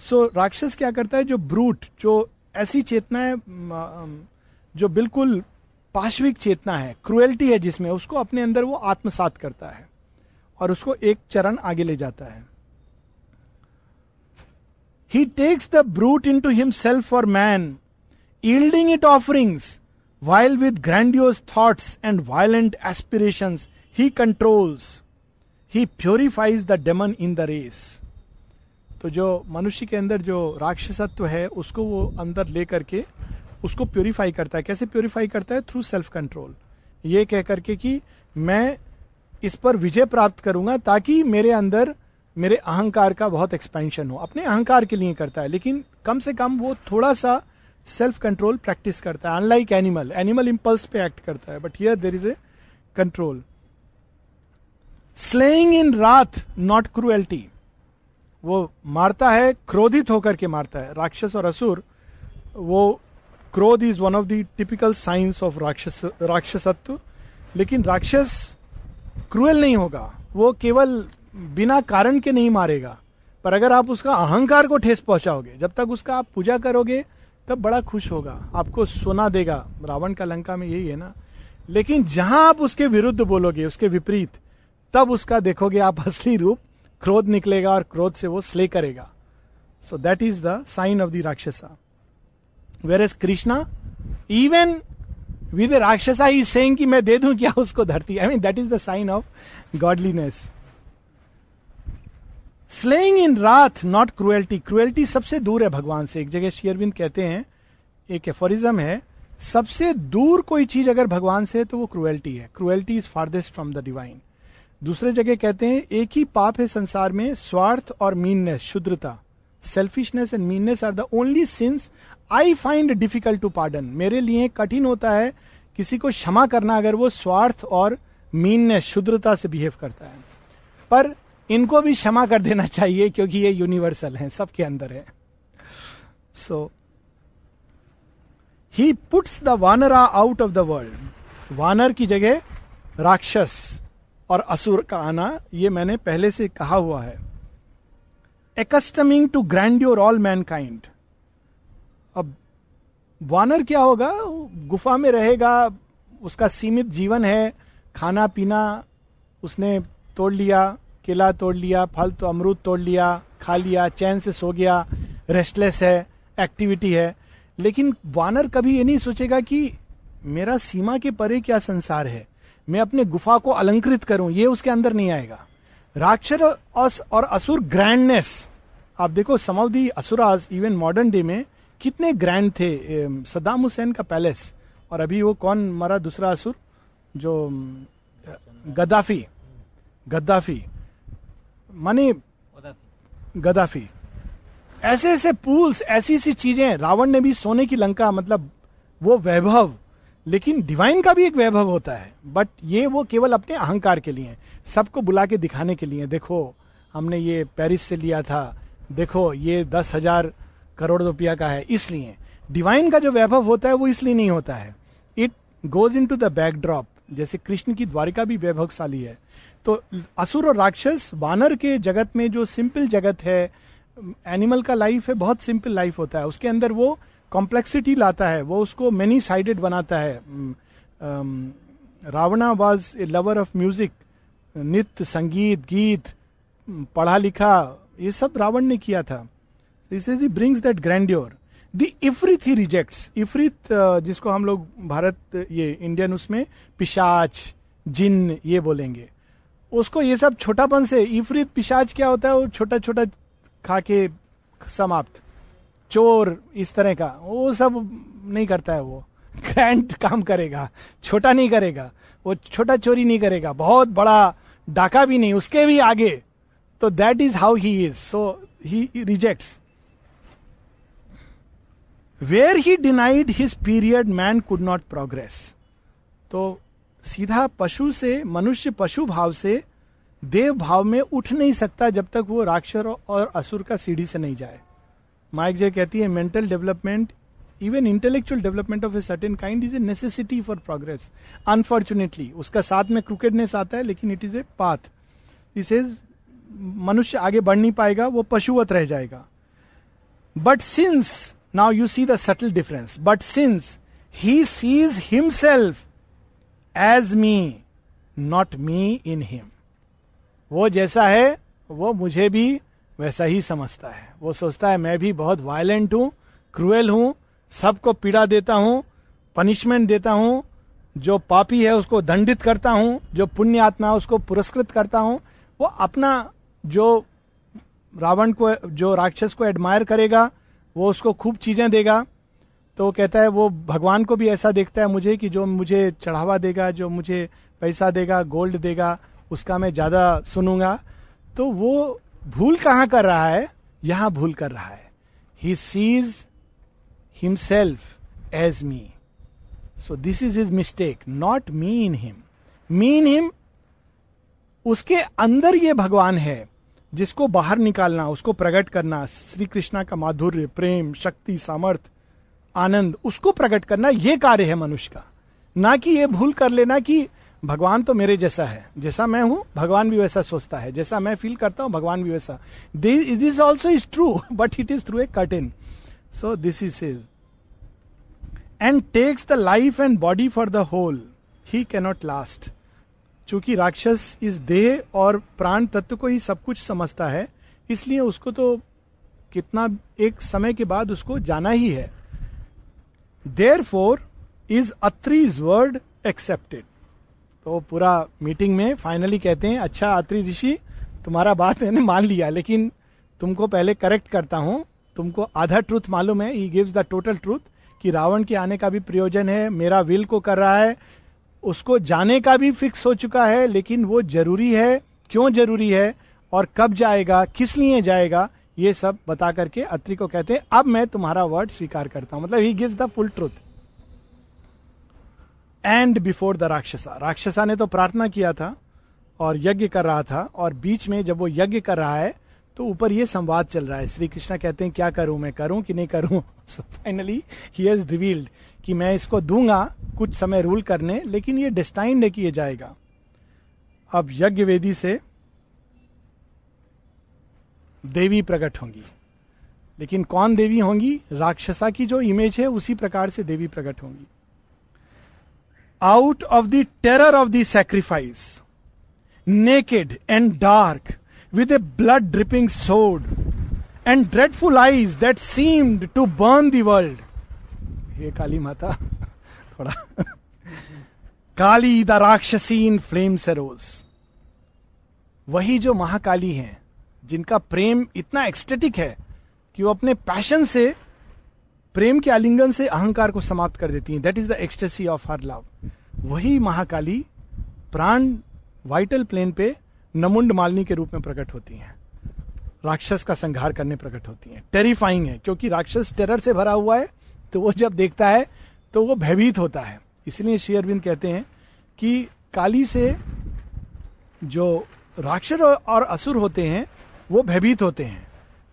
सो so, राक्षस क्या करता है जो ब्रूट जो ऐसी चेतना है जो बिल्कुल पाश्विक चेतना है क्रुएल्टी है जिसमें उसको अपने अंदर वो आत्मसात करता है और उसको एक चरण आगे ले जाता है। He takes the brute into himself for man yielding it offerings while with grandiose thoughts and violent aspiration he controls he purifies the demon in the race तो जो मनुष्य के अंदर जो राक्षसत्व है, उसको वो अंदर ले करके उसको प्योरीफाई करता है। कैसे प्योरीफाई करता है? थ्रू सेल्फ कंट्रोल ये कह करके कि मैं इस पर विजय प्राप्त करूँगा ताकि मेरे अंदर मेरे अहंकार का बहुत एक्सपेंशन हो। अपने अहंकार के लिए करता है, लेकिन कम से कम वो थोड़ा सा सेल्फ कंट्रोल प्रैक्टिस करता है अनलाइक एनिमल एनिमल इंपल्स पे एक्ट करता है but here there is a control slaying in wrath not cruelty वो मारता है, क्रोधित होकर के मारता है। राक्षस और असुर, वो क्रोध is one of the typical signs of rakshas, राक्षसत्व। लेकिन राक्षस क्रूएल नहीं होगा। वो केवल बिना कारण के नहीं मारेगा। पर अगर आप उसका अहंकार को ठेस पहुंचाओगे, जब तक उसका आप पूजा करोगे, तब बड़ा खुश होगा। आपको सोना देगा। रावण का लंका में यही है ना? लेकिन जहाँ आप उसके विरुद्ध बोलोगे, उसके विपरीत, तब उसका देखोगे आप असली रूप क्रोध निकलेगा और क्रोध से वो स्ले करेगा। So that is the sign of the rakshasa. Whereas Krishna even with rakshasa is saying कि मैं दे दूँ क्या उसको धरती? I mean that is the sign of godliness slaying in wrath not cruelty cruelty सबसे दूर है भगवान से। एक जगह शेयरविंद कहते हैं, एक एफोरिज्म है, सबसे दूर कोई चीज़ अगर भगवान से है तो वो क्रुएल्टी है। Cruelty is farthest from the divine दूसरे जगह कहते हैं, एक ही पाप है संसार में, स्वार्थ और meanness शुद्रता। Selfishness and meanness are the only sins I find difficult to pardon मेरे लिए कठिन होता है किसी को क्षमा करना अगर वो स्वार्थ और मीननेस शुद्रता से बिहेव करता है। पर इनको भी क्षमा कर देना चाहिए क्योंकि ये यूनिवर्सल है, सबके अंदर है। So he puts the vanara out of the world वानर की जगह राक्षस और असुर का आना, ये मैंने पहले से कहा हुआ है। Accustoming to grand all mankind अब वानर क्या होगा? गुफा में रहेगा, उसका सीमित जीवन है, खाना पीना उसने तोड़ लिया, केला तोड़ लिया, फल तो अमरूद तोड़ लिया, खा लिया, चैन से सो गया रेस्टलेस है एक्टिविटी है। लेकिन वानर कभी ये नहीं सोचेगा कि मेरा सीमा के परे क्या संसार है। मैं अपने गुफा को अलंकृत करूँ, ये उसके अंदर नहीं आएगा। राक्षर और असुर ग्रैंडनेस आप देखो some of the asuras even modern day में कितने ग्रैंड थे सद्दाम हुसैन का पैलेस, और अभी वो कौन मरा दूसरा असुर, जो गद्दाफी गद्दाफी, माने गद्दाफी। ऐसे ऐसे पूल्स ऐसी ऐसी चीज़ें, रावण ने भी सोने की लंका मतलब वो वैभव, लेकिन डिवाइन का भी एक वैभव होता है बट ये वो केवल अपने अहंकार के लिए, सबको बुला के दिखाने के लिए, देखो, हमने ये पेरिस से लिया था, देखो, ये दस हज़ार करोड़ रुपया का है, इसलिए। डिवाइन का जो वैभव होता है, वो इसलिए नहीं होता है। It goes into the backdrop जैसे कृष्ण की द्वारिका भी वैभवशाली है। तो असुर और राक्षस वानर के जगत में जो सिंपल जगत है एनिमल का लाइफ है, बहुत सिंपल लाइफ होता है। उसके अंदर वो कॉम्प्लेक्सिटी लाता है, वो उसको मेनी साइडेड बनाता है। Ravana was a lover of music नृत्य, संगीत, गीत पढ़ा लिखा ये सब रावण ने किया था। Brings that grandeur the ifrit he rejects ifrit जिसको हम लोग भारत, ये इंडियन उसमें पिशाच, जिन, ये बोलेंगे। उसको ये सब छोटापन से इफरित पिशाच क्या होता है? वो छोटा छोटा खा के समाप्त। चोर, इस तरह का। वो सब नहीं करता है वो। ग्रैंड काम करेगा। छोटा नहीं करेगा। वो छोटा चोरी नहीं करेगा। बहुत बड़ा डाका भी नहीं। उसके भी आगे। तो that is how he is so he rejects where he denied his period man could not progress तो सीधा पशु से, मनुष्य पशु भाव से, देव भाव में उठ नहीं सकता जब तक वो राक्षर और असुर का सीढ़ी से नहीं जाए। माइक जय कहती है mental development even intellectual development of a certain kind is a necessity for progress unfortunately उसका साथ में क्रिकेटनेस आता है, लेकिन इट इज़ ए पाथ इसे मनुष्य आगे बढ़ नहीं पाएगा, वो पशुवत रह जाएगा। But since now you see the subtle difference but since he sees himself as me not me in him वो जैसा है, वो मुझे भी वैसा ही समझता है। वो सोचता है, मैं भी बहुत वायलेंट हूँ क्रूएल हूँ, सबको पीड़ा देता हूँ पनिशमेंट देता हूँ, जो पापी है उसको दंडित करता हूँ, जो पुण्य आत्मा है उसको पुरस्कृत करता हूँ। वो अपना जो रावण को, जो राक्षस को एडमायर करेगा वो उसको खूब चीज़ें देगा। तो वो कहता है, वो भगवान को भी ऐसा देखता है मुझे कि जो मुझे चढ़ावा देगा, जो मुझे पैसा देगा, गोल्ड देगा, उसका मैं ज़्यादा सुनूँगा। तो वो भूल कहाँ कर रहा है? यहाँ भूल कर रहा है। He sees himself as me so this is is mistake not me in him me in him उसके अंदर ये भगवान है। जिसको बाहर निकालना, उसको प्रकट करना श्री कृष्णा का माधुर्य, प्रेम, शक्ति, सामर्थ, आनंद, उसको प्रकट करना, ये कार्य है मनुष्य का। ना कि ये भूल कर लेना कि भगवान तो मेरे जैसा है। जैसा मैं हूँ, भगवान भी वैसा सोचता है। जैसा मैं फील करता हूँ, भगवान भी वैसा। This also is true but it is through a curtain so this is is and takes the life and body for the whole he cannot last चूँकि राक्षस इस देह और प्राण तत्व को ही सब कुछ समझता है, इसलिए उसको तो कितना एक समय के बाद उसको जाना ही है। Therefore is Atri's word accepted तो पूरा मीटिंग में फाइनली कहते हैं अच्छा अत्रि ऋषि, तुम्हारा बात मैंने मान लिया, लेकिन तुमको पहले करेक्ट करता हूँ। तुमको आधा ट्रूथ मालूम है। He gives the total truth कि रावण के आने का भी प्रयोजन है। मेरा विल को कर रहा है। उसको जाने का भी फिक्स हो चुका है, लेकिन वो ज़रूरी है, क्यों ज़रूरी है और कब जाएगा, किस लिए जाएगा, ये सब बता करके अत्रि को कहते हैं, अब मैं तुम्हारा वर्ड स्वीकार करता हूँ। मतलब he gives the full truth and before the rakshasa rakshasa ने तो प्रार्थना किया था और यज्ञ कर रहा था और बीच में जब वो यज्ञ कर रहा है तो ऊपर ये संवाद चल रहा है। श्री कृष्णा कहते हैं, क्या करूँ मैं? करूँ कि नहीं करूँ? So finally he has revealed कि मैं इसको दूँगा कुछ समय रूल करने, लेकिन ये डिस्टाइंड है कि ये जाएगा। अब यज्ञ वेदी से देवी प्रकट होंगी। लेकिन कौन देवी होंगी? राक्षसा की जो इमेज है, उसी प्रकार से देवी प्रकट होंगी। Out of the terror of the sacrifice naked and dark with a blood dripping sword and dreadful eyes that seemed to burn the world हे काली माता, थोड़ा। काली द राक्षसी इन फ्लेम सरोज वही जो महाकाली हैं, जिनका प्रेम इतना एक्सटेटिक है कि वो अपने पैशन से, प्रेम के आलिंगन से अहंकार को समाप्त कर देती हैं। That is the ecstasy of her love वही महाकाली प्राण वाइटल प्लेन पे नमुंड मालिनी के रूप में प्रकट होती हैं। राक्षस का संहार करने प्रकट होती हैं। टेरिफाइंग है, क्योंकि राक्षस टेरर से भरा हुआ है तो वो जब देखता है तो वो भयभीत होता है। इसलिए श्री अरविंद कहते हैं कि काली से जो राक्षस और असुर होते हैं, वो भयभीत होते हैं।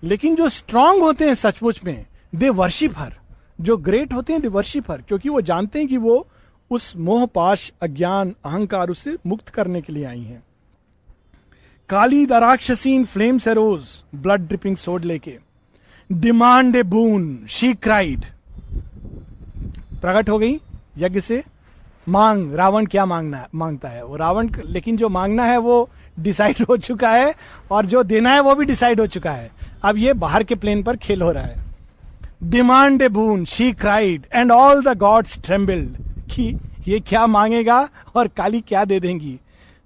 लेकिन जो स्ट्रांग होते हैं सचमुच में दे वर्शिप हर जो ग्रेट होते हैं दे वर्शिप हर क्योंकि वो जानते हैं कि वो उस मोह, पाश, अज्ञान, अहंकार उसे मुक्त करने के लिए आई हैं। Kali the rakshasin flame rose blood dripping sword लेके। Demand a boon she cried प्रकट हो गई यज्ञ से। मांग, रावण क्या मांगना है, माँगता है? वो रावण लेकिन जो मांगना है वो डिसाइड हो चुका है और जो देना है वो भी डिसाइड हो चुका है। अब ये बाहर के प्लेन पर खेल हो रहा है। Demand a boon she cried and all the gods trembled कि ये क्या मांगेगा और काली क्या दे देंगी?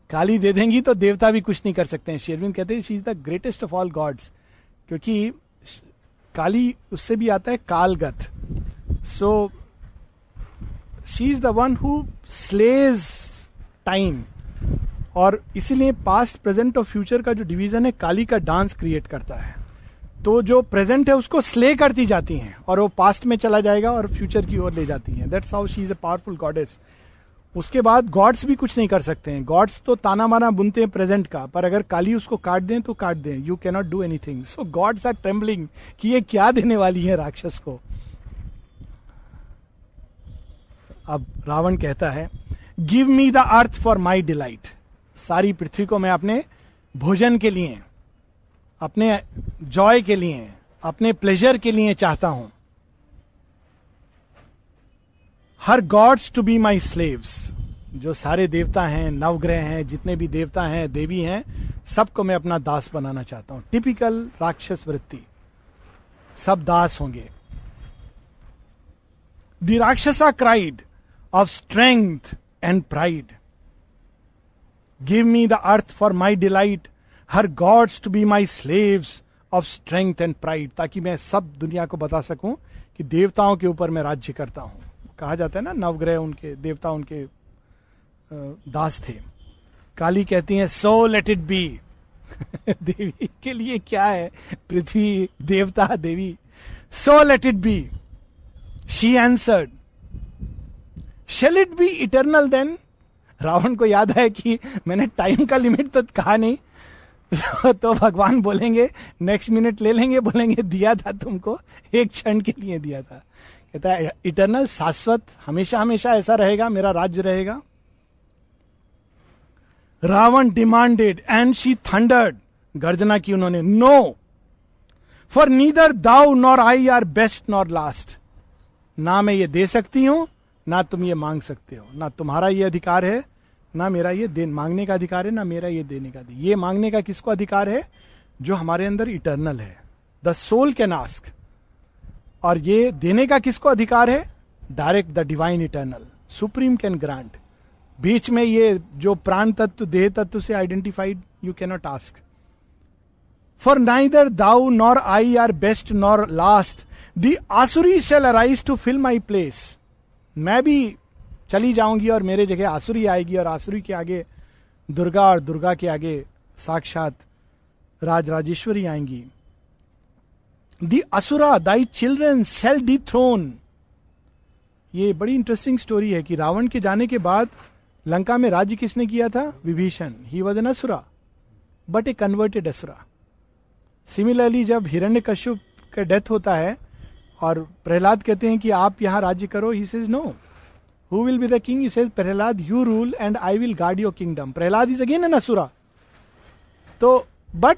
काली दे देंगी तो देवता भी कुछ नहीं कर सकते हैं। शेरविंद कहते हैं she is the greatest of all gods क्योंकि काली उससे भी आता है, कालगत। So she is the one who slays time और इसीलिए पास्ट प्रेजेंट और फ्यूचर का जो डिवीज़न है काली का डांस क्रिएट करता है। तो जो प्रेजेंट है, उसको स्ले करती जाती हैं और वो पास्ट में चला जाएगा और फ्यूचर की ओर ले जाती हैं। That's how she is a powerful goddess उसके बाद गॉड्स भी कुछ नहीं कर सकते हैं। गॉड्स तो ताना माना बुनते हैं प्रेजेंट का, पर अगर काली उसको काट दें तो काट दें। You cannot do anything so gods are trembling कि ये क्या देने वाली है राक्षस को। अब रावण कहता है give me the earth for my delight सारी पृथ्वी को मैं अपने भोजन के लिए, अपने जॉय के लिए, अपने प्लेजर के लिए चाहता हूँ। Her gods to be my slaves जो सारे देवता हैं, नवग्रह हैं, जितने भी देवता हैं, देवी हैं, सबको मैं अपना दास बनाना चाहता हूँ। टिपिकल राक्षस वृत्ति। सब दास होंगे। The rakshasa cried of strength and pride give me the earth for my delight her gods to be my slaves of strength and pride ताकि मैं सब दुनिया को बता सकूँ कि देवताओं के ऊपर मैं राज्य करता हूँ। कहा जाता है ना, नवग्रह उनके, देवता उनके दास थे। काली कहती हैं सो लेट इट बी देवी के लिए क्या है? पृथ्वी, देवता, देवी। So let it be she answered shall it be eternal then Ravan को याद है कि मैंने टाइम का लिमिट तो कहा नहीं। तो भगवान बोलेंगे नेक्स्ट मिनट ले लेंगे, बोलेंगे, दिया था तुमको, एक क्षण के लिए दिया था। कहता है इटर्नल शाश्वत, हमेशा हमेशा ऐसा रहेगा, मेरा राज्य रहेगा। Ravan demanded and she thundered गर्जना की उन्होंने no for neither thou nor I are best nor last ना मैं ये दे सकती हूँ ना तुम ये मांग सकते हो, ना तुम्हारा ये अधिकार है, ना मेरा ये दे मांगने का अधिकार है, ना मेरा ये देने का ये मांगने का किसको अधिकार है? जो हमारे अंदर इटर्नल है। द सोल कैन आस्क और ये देने का किसको अधिकार है? Direct the divine eternal supreme can grant बीच में ये जो प्राण तत्व, देह तत्व से identified you cannot ask for neither thou nor I are best nor last the asuri shall arise to fill my place मैं भी चली जाऊँगी और मेरे जगह आसुरी आएगी और आसुरी के आगे दुर्गा और दुर्गा के आगे साक्षात राज राजेश्वरी आएँगी। The asura thy children shall the throne ये बड़ी इंटरेस्टिंग स्टोरी है कि रावण के जाने के बाद लंका में राज्य किसने किया था? Vibhishan. He was an asura but a converted asura similarly जब हिरण्य कश्यप का डेथ होता है और प्रहलाद कहते हैं कि आप यहाँ राज्य करो he says no who will be the king he says Prahlad you rule and I will guard your kingdom Prahlad is again an asura तो but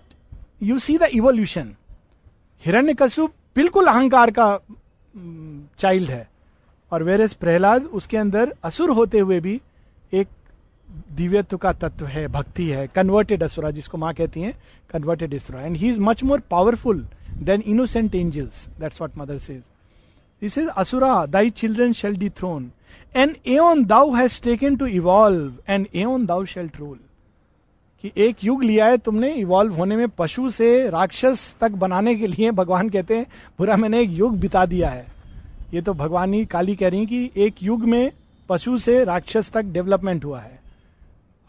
you see the evolution Hiranya बिल्कुल अहंकार का चाइल्ड है। और where S Prahlad उसके अंदर असुर होते हुए भी एक दिव्यत्व का तत्व है, भक्ति है कन्वर्टेड असुरा जिसको माँ कहती हैं converted asura and he is much more powerful innocent angels that's what mother says this is asura thy children shall the throne and eon thou has taken to evolve and eon thou shall rule कि एक युग लिया है तुमने evolve होने में पशु से राक्षस तक बनाने के लिए भगवान कहते हैं, बुरा मैंने एक युग बिता दिया है. ये तो भगवान ही काली कह रही कि एक युग में पशु से राक्षस तक डेवलपमेंट हुआ है।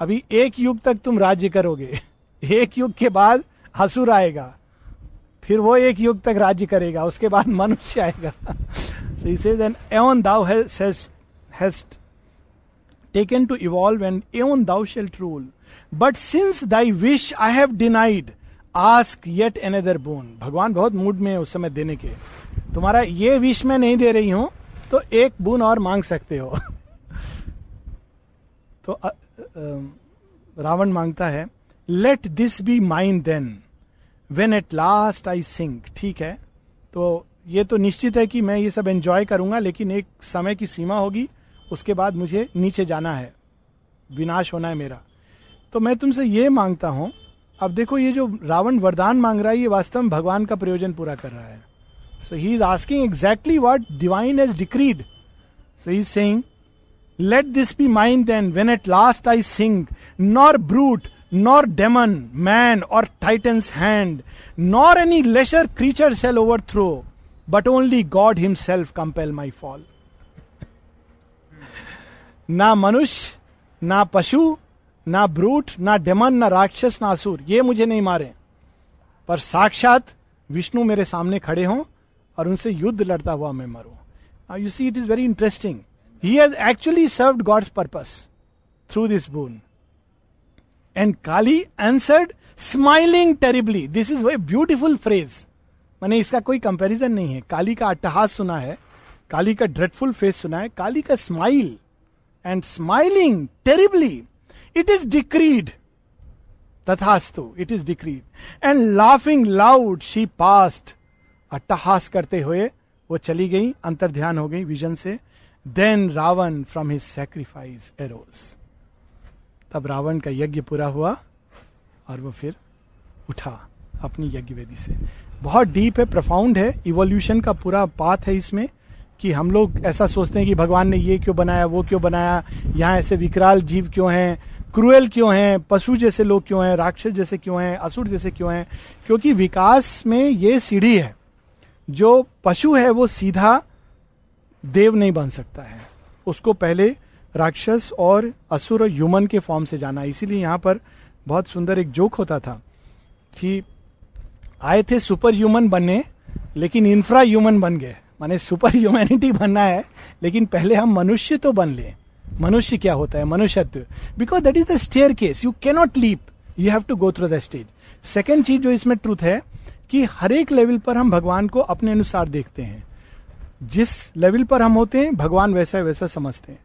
अभी एक युग तक तुम राज्य करोगे। एक युग के बाद हसुर आएगा। फिर वो एक युग तक राज्य करेगा उसके बाद मनुष्य आएगा। He says and eon thou hast, taken to evolve and eon thou shalt rule. But since thy wish I have denied ask yet other boon भगवान बहुत मूड में है उस समय देने के। तुम्हारा ये विश मैं नहीं दे रही हूँ तो एक बून और मांग सकते हो। तो रावण माँगता है let this be mine then when at last I sink ठीक है? तो ये तो निश्चित है कि मैं ये सब एंजॉय करूँगा लेकिन एक समय की सीमा होगी उसके बाद मुझे नीचे जाना है। विनाश होना है मेरा। तो मैं तुमसे ये माँगता हूँ अब देखो ये जो रावण वरदान मांग रहा है ये वास्तव में भगवान का प्रयोजन पूरा कर रहा है। So he is asking exactly divine has decreed. So he is saying, Let this be mine then, when at last I sing, nor brute, nor demon, man, or Titan's hand, nor any lesser creature shall overthrow, but only God Himself compel my fall. ना मनुष्य ना पशु ना brute ना daemon ना राक्षस ना असुर ये मुझे नहीं मारे पर साक्षात विष्णु मेरे सामने खड़े हों और उनसे युद्ध लड़ता हुआ मैं मरू you see it is very interesting he has actually serve gods purpose through this boon and Kali answered smiling terribly this is way beautiful phrase मैंने इसका कोई कंपैरिजन नहीं है। काली का अट्टहास सुना है काली का ड्रेडफुल फेस सुना है काली का smile and smiling terribly it is decreed तथास्तु it is decreed and laughing loud she passed अट्टहास करते हुए वो चली गई अंतर ध्यान हो गई विजन से. Then Ravan from his sacrifice arose तब रावण का यज्ञ पूरा हुआ और वो फिर उठा अपनी यज्ञ वेदी से। बहुत डीप है प्रफाउंड है। इवोल्यूशन का पूरा पाथ है इसमें कि हम लोग ऐसा सोचते हैं कि भगवान ने ये क्यों बनाया, वो क्यों बनाया, यहाँ ऐसे विकराल जीव क्यों हैं, क्रूएल क्यों हैं, पशु जैसे लोग क्यों हैं, राक्षस जैसे क्यों हैं, असुर जैसे क्यों हैं, क्योंकि विकास में ये सीढ़ी है। जो पशु है, वो सीधा देव नहीं बन सकता है। उसको पहले राक्षस और असुर ह्यूमन के फॉर्म से जाना। इसीलिए यहाँ पर बहुत सुंदर एक जोक होता था कि आए थे सुपर ह्यूमन बनने, लेकिन इंफ्रा ह्यूमन बन गए। माने सुपर ह्यूमैनिटी बनना है, लेकिन पहले हम मनुष्य तो बन ले। मनुष्य क्या होता है? मनुष्यत्व। Because that is the staircase you cannot leap you have to go through the stage second चीज़ जो इसमें ट्रूथ है, कि हर एक लेवल पर हम भगवान को अपने अनुसार देखते हैं। जिस लेवल पर हम होते हैं, भगवान वैसा वैसा समझते हैं।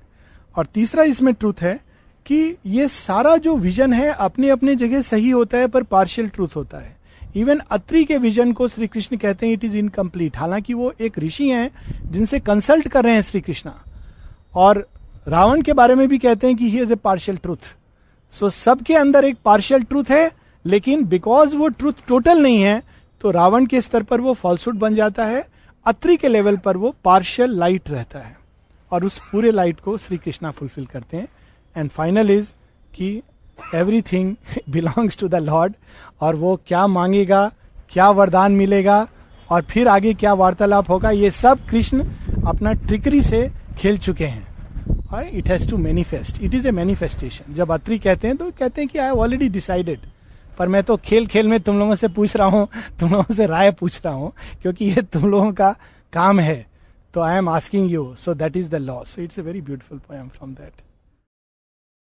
और तीसरा इसमें ट्रूथ है कि ये सारा जो विजन है अपने अपने जगह सही होता है, पर पार्शियल ट्रूथ होता है। इवन अत्री के विजन को श्री कृष्ण कहते हैं इट इज़ इनकम्प्लीट हालाँकि वो एक ऋषि हैं, जिनसे कंसल्ट कर रहे हैं श्री कृष्णा। और रावण के बारे में भी कहते हैं कि he is a partial truth so सबके अंदर एक पार्शियल ट्रूथ है, लेकिन बिकॉज़ वो ट्रूथ टोटल नहीं है तो रावण के स्तर पर वो फॉल्सूट बन जाता है, अत्री के लेवल पर वो पार्शियल लाइट रहता है। और उस पूरे लाइट को श्री कृष्णा फुलफिल करते हैं। एंड फाइनल इज़ कि everything belongs to the lord और वो क्या मांगेगा, क्या वरदान मिलेगा और फिर आगे क्या वार्तालाप होगा, ये सब कृष्ण अपना ट्रिकरी से खेल चुके हैं। और it has to manifest it is a manifestation जब अत्री कहते हैं तो कहते हैं कि आई ऑलरेडी डिसाइडेड पर मैं तो खेल खेल में तुम लोगों से पूछ रहा हूँ, तुम लोगों से राय पूछ रहा हूँ, क्योंकि ये तुम लोगों का काम है। So I am asking you. So that is the law. So it's a very beautiful poem from that.